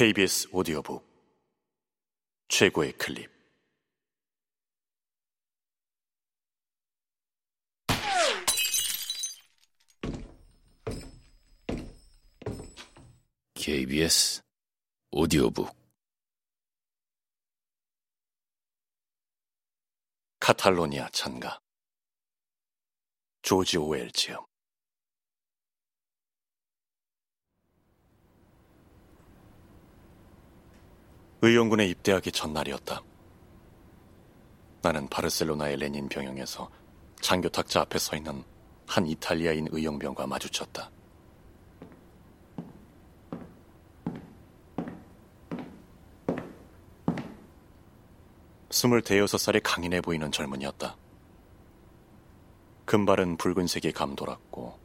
KBS 오디오북. 최고의 클립. KBS 오디오북. 카탈로니아 찬가. 조지 오웰 지음 의용군에 입대하기 전날이었다. 나는 바르셀로나의 레닌 병영에서 장교 탁자 앞에 서 있는 한 이탈리아인 의용병과 마주쳤다. 스물 대여섯 살의 강인해 보이는 젊은이였다. 금발은 붉은색이 감돌았고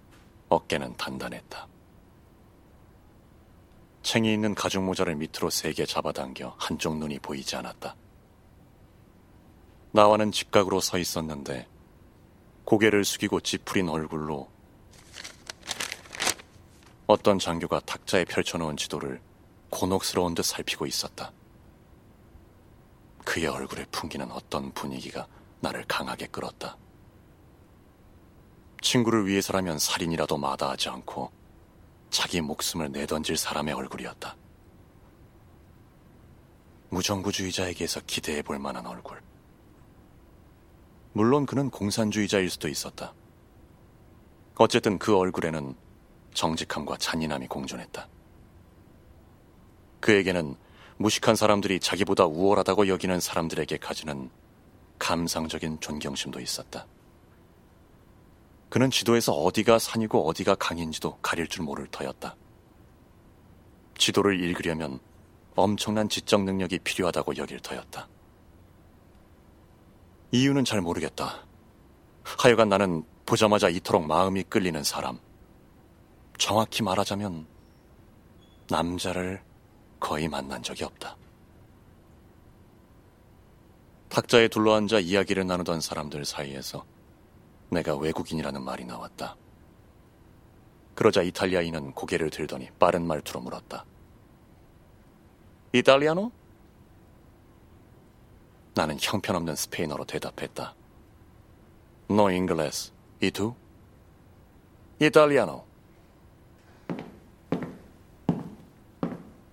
어깨는 단단했다. 챙이 있는 가죽 모자를 밑으로 세게 잡아당겨 한쪽 눈이 보이지 않았다. 나와는 직각으로 서 있었는데 고개를 숙이고 찌푸린 얼굴로 어떤 장교가 탁자에 펼쳐놓은 지도를 곤혹스러운 듯 살피고 있었다. 그의 얼굴에 풍기는 어떤 분위기가 나를 강하게 끌었다. 친구를 위해서라면 살인이라도 마다하지 않고 자기 목숨을 내던질 사람의 얼굴이었다. 무정부주의자에게서 기대해 볼 만한 얼굴. 물론 그는 공산주의자일 수도 있었다. 어쨌든 그 얼굴에는 정직함과 잔인함이 공존했다. 그에게는 무식한 사람들이 자기보다 우월하다고 여기는 사람들에게 가지는 감상적인 존경심도 있었다. 그는 지도에서 어디가 산이고 어디가 강인지도 가릴 줄 모를 터였다. 지도를 읽으려면 엄청난 지적 능력이 필요하다고 여길 터였다. 이유는 잘 모르겠다. 하여간 나는 보자마자 이토록 마음이 끌리는 사람. 정확히 말하자면 남자를 거의 만난 적이 없다. 탁자에 둘러앉아 이야기를 나누던 사람들 사이에서 내가 외국인이라는 말이 나왔다. 그러자 이탈리아인은 고개를 들더니 빠른 말투로 물었다. 이탈리아노? 나는 형편없는 스페인어로 대답했다. No English. ¿Y tú? 이탈리아노.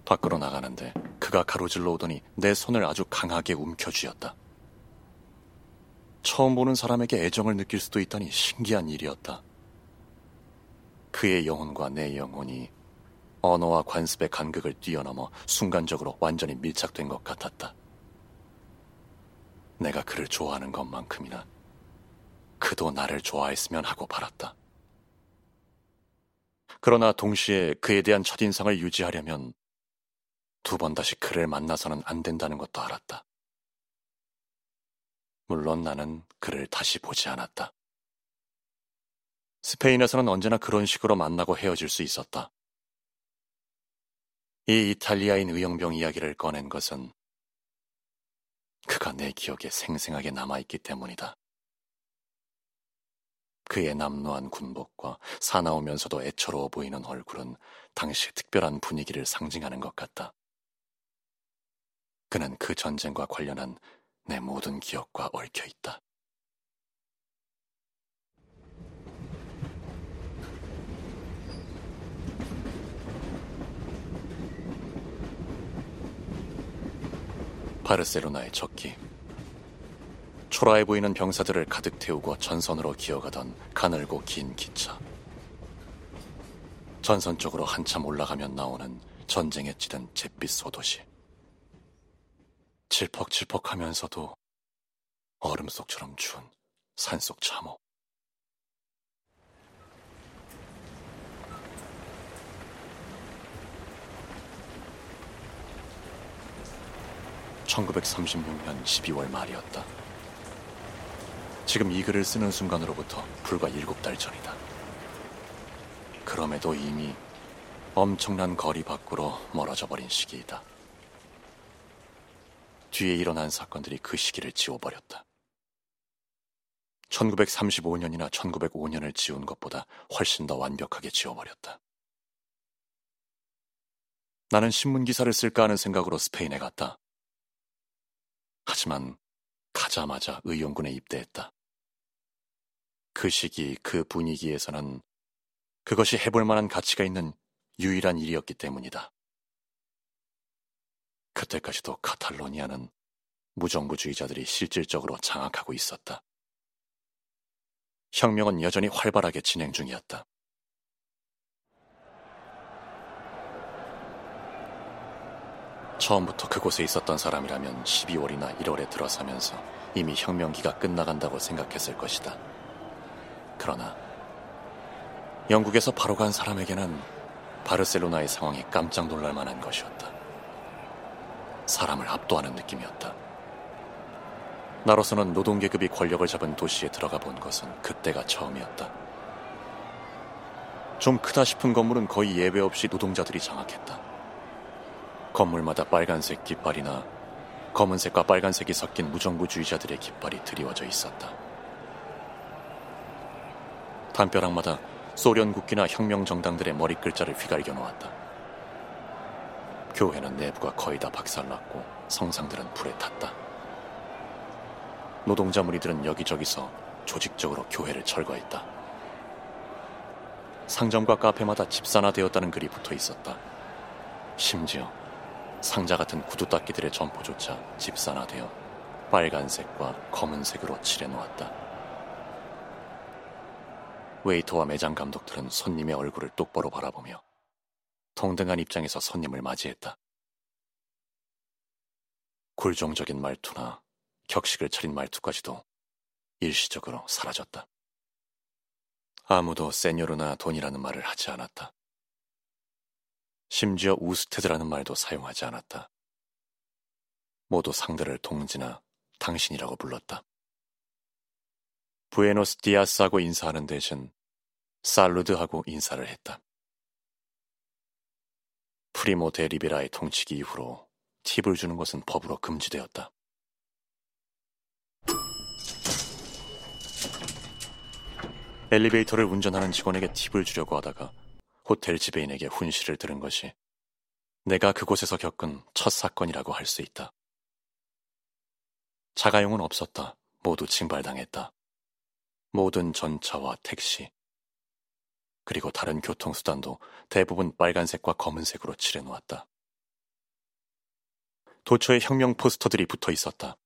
밖으로 나가는데 그가 가로질러 오더니 내 손을 아주 강하게 움켜쥐었다. 처음 보는 사람에게 애정을 느낄 수도 있다니 신기한 일이었다. 그의 영혼과 내 영혼이 언어와 관습의 간극을 뛰어넘어 순간적으로 완전히 밀착된 것 같았다. 내가 그를 좋아하는 것만큼이나 그도 나를 좋아했으면 하고 바랐다. 그러나 동시에 그에 대한 첫인상을 유지하려면 두 번 다시 그를 만나서는 안 된다는 것도 알았다. 물론 나는 그를 다시 보지 않았다. 스페인에서는 언제나 그런 식으로 만나고 헤어질 수 있었다. 이 이탈리아인 의용병 이야기를 꺼낸 것은 그가 내 기억에 생생하게 남아있기 때문이다. 그의 남루한 군복과 사나우면서도 애처로워 보이는 얼굴은 당시 특별한 분위기를 상징하는 것 같다. 그는 그 전쟁과 관련한 내 모든 기억과 얽혀 있다. 바르셀로나의 적기. 초라해 보이는 병사들을 가득 태우고 전선으로 기어가던 가늘고 긴 기차. 전선 쪽으로 한참 올라가면 나오는 전쟁에 찌든 잿빛 소도시. 질퍽질퍽 하면서도 얼음 속처럼 추운 산속 참호. (1936년 12월) 말이었다. 지금 이 글을 쓰는 순간으로부터 불과 일곱 달 전이다. 그럼에도 이미 엄청난 거리 밖으로 멀어져 버린 시기이다. 뒤에 일어난 사건들이 그 시기를 지워버렸다. 1935년이나 1905년을 지운 것보다 훨씬 더 완벽하게 지워버렸다. 나는 신문 기사를 쓸까 하는 생각으로 스페인에 갔다. 하지만 가자마자 의용군에 입대했다. 그 시기 그 분위기에서는 그것이 해볼 만한 가치가 있는 유일한 일이었기 때문이다. 그때까지도 카탈로니아는 무정부주의자들이 실질적으로 장악하고 있었다. 혁명은 여전히 활발하게 진행 중이었다. 처음부터 그곳에 있었던 사람이라면 12월이나 1월에 들어서면서 이미 혁명기가 끝나간다고 생각했을 것이다. 그러나 영국에서 바로 간 사람에게는 바르셀로나의 상황이 깜짝 놀랄 만한 것이었다. 사람을 압도하는 느낌이었다. 나로서는 노동계급이 권력을 잡은 도시에 들어가 본 것은 그때가 처음이었다. 좀 크다 싶은 건물은 거의 예외 없이 노동자들이 장악했다. 건물마다 빨간색 깃발이나 검은색과 빨간색이 섞인 무정부주의자들의 깃발이 드리워져 있었다. 담벼락마다 소련 국기나 혁명 정당들의 머리 글자를 휘갈겨 놓았다. 교회는 내부가 거의 다 박살났고 성상들은 불에 탔다. 노동자 무리들은 여기저기서 조직적으로 교회를 철거했다. 상점과 카페마다 집산화되었다는 글이 붙어 있었다. 심지어 상자 같은 구두 닦기들의 점포조차 집산화되어 빨간색과 검은색으로 칠해 놓았다. 웨이터와 매장 감독들은 손님의 얼굴을 똑바로 바라보며 동등한 입장에서 손님을 맞이했다. 굴종적인 말투나 격식을 차린 말투까지도 일시적으로 사라졌다. 아무도 세뇨르나 돈이라는 말을 하지 않았다. 심지어 우스테드라는 말도 사용하지 않았다. 모두 상대를 동지나 당신이라고 불렀다. 부에노스 디아스하고 인사하는 대신 살루드하고 인사를 했다. 프리모 데 리베라의 통치기 이후로 팁을 주는 것은 법으로 금지되었다. 엘리베이터를 운전하는 직원에게 팁을 주려고 하다가 호텔 지배인에게 훈시를 들은 것이 내가 그곳에서 겪은 첫 사건이라고 할 수 있다. 자가용은 없었다. 모두 징발당했다. 모든 전차와 택시, 그리고 다른 교통수단도 대부분 빨간색과 검은색으로 칠해놓았다. 도처에 혁명 포스터들이 붙어 있었다.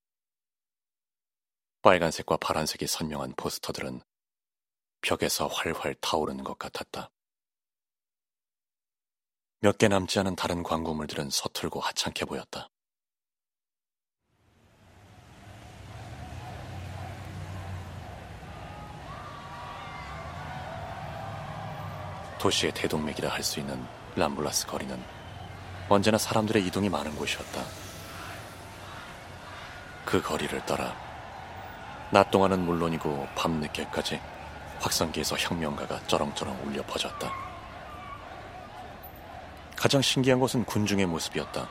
빨간색과 파란색이 선명한 포스터들은 벽에서 활활 타오르는 것 같았다. 몇 개 남지 않은 다른 광고물들은 서툴고 하찮게 보였다. 도시의 대동맥이라 할 수 있는 람블라스 거리는 언제나 사람들의 이동이 많은 곳이었다. 그 거리를 따라 낮 동안은 물론이고 밤늦게까지 확성기에서 혁명가가 쩌렁쩌렁 울려 퍼졌다. 가장 신기한 것은 군중의 모습이었다.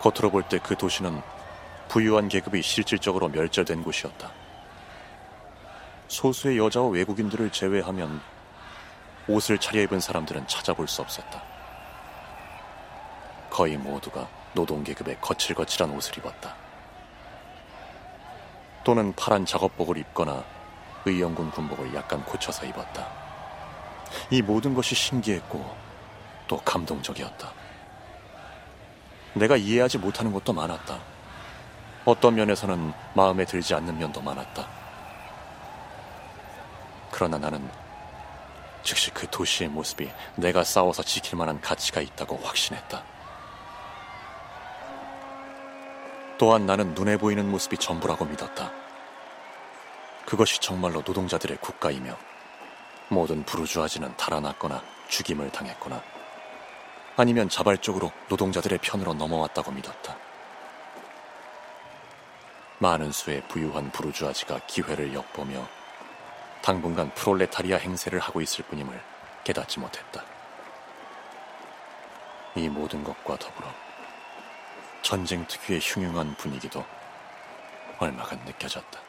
겉으로 볼 때 그 도시는 부유한 계급이 실질적으로 멸절된 곳이었다. 소수의 여자와 외국인들을 제외하면 옷을 차려입은 사람들은 찾아볼 수 없었다. 거의 모두가 노동계급의 거칠거칠한 옷을 입었다. 또는 파란 작업복을 입거나 의영군 군복을 약간 고쳐서 입었다. 이 모든 것이 신기했고 또 감동적이었다. 내가 이해하지 못하는 것도 많았다. 어떤 면에서는 마음에 들지 않는 면도 많았다. 그러나 나는 즉시 그 도시의 모습이 내가 싸워서 지킬 만한 가치가 있다고 확신했다. 또한 나는 눈에 보이는 모습이 전부라고 믿었다. 그것이 정말로 노동자들의 국가이며 모든 부르주아지는 달아났거나 죽임을 당했거나 아니면 자발적으로 노동자들의 편으로 넘어왔다고 믿었다. 많은 수의 부유한 부르주아지가 기회를 엿보며 당분간 프롤레타리아 행세를 하고 있을 뿐임을 깨닫지 못했다. 이 모든 것과 더불어 전쟁 특유의 흉흉한 분위기도 얼마간 느껴졌다.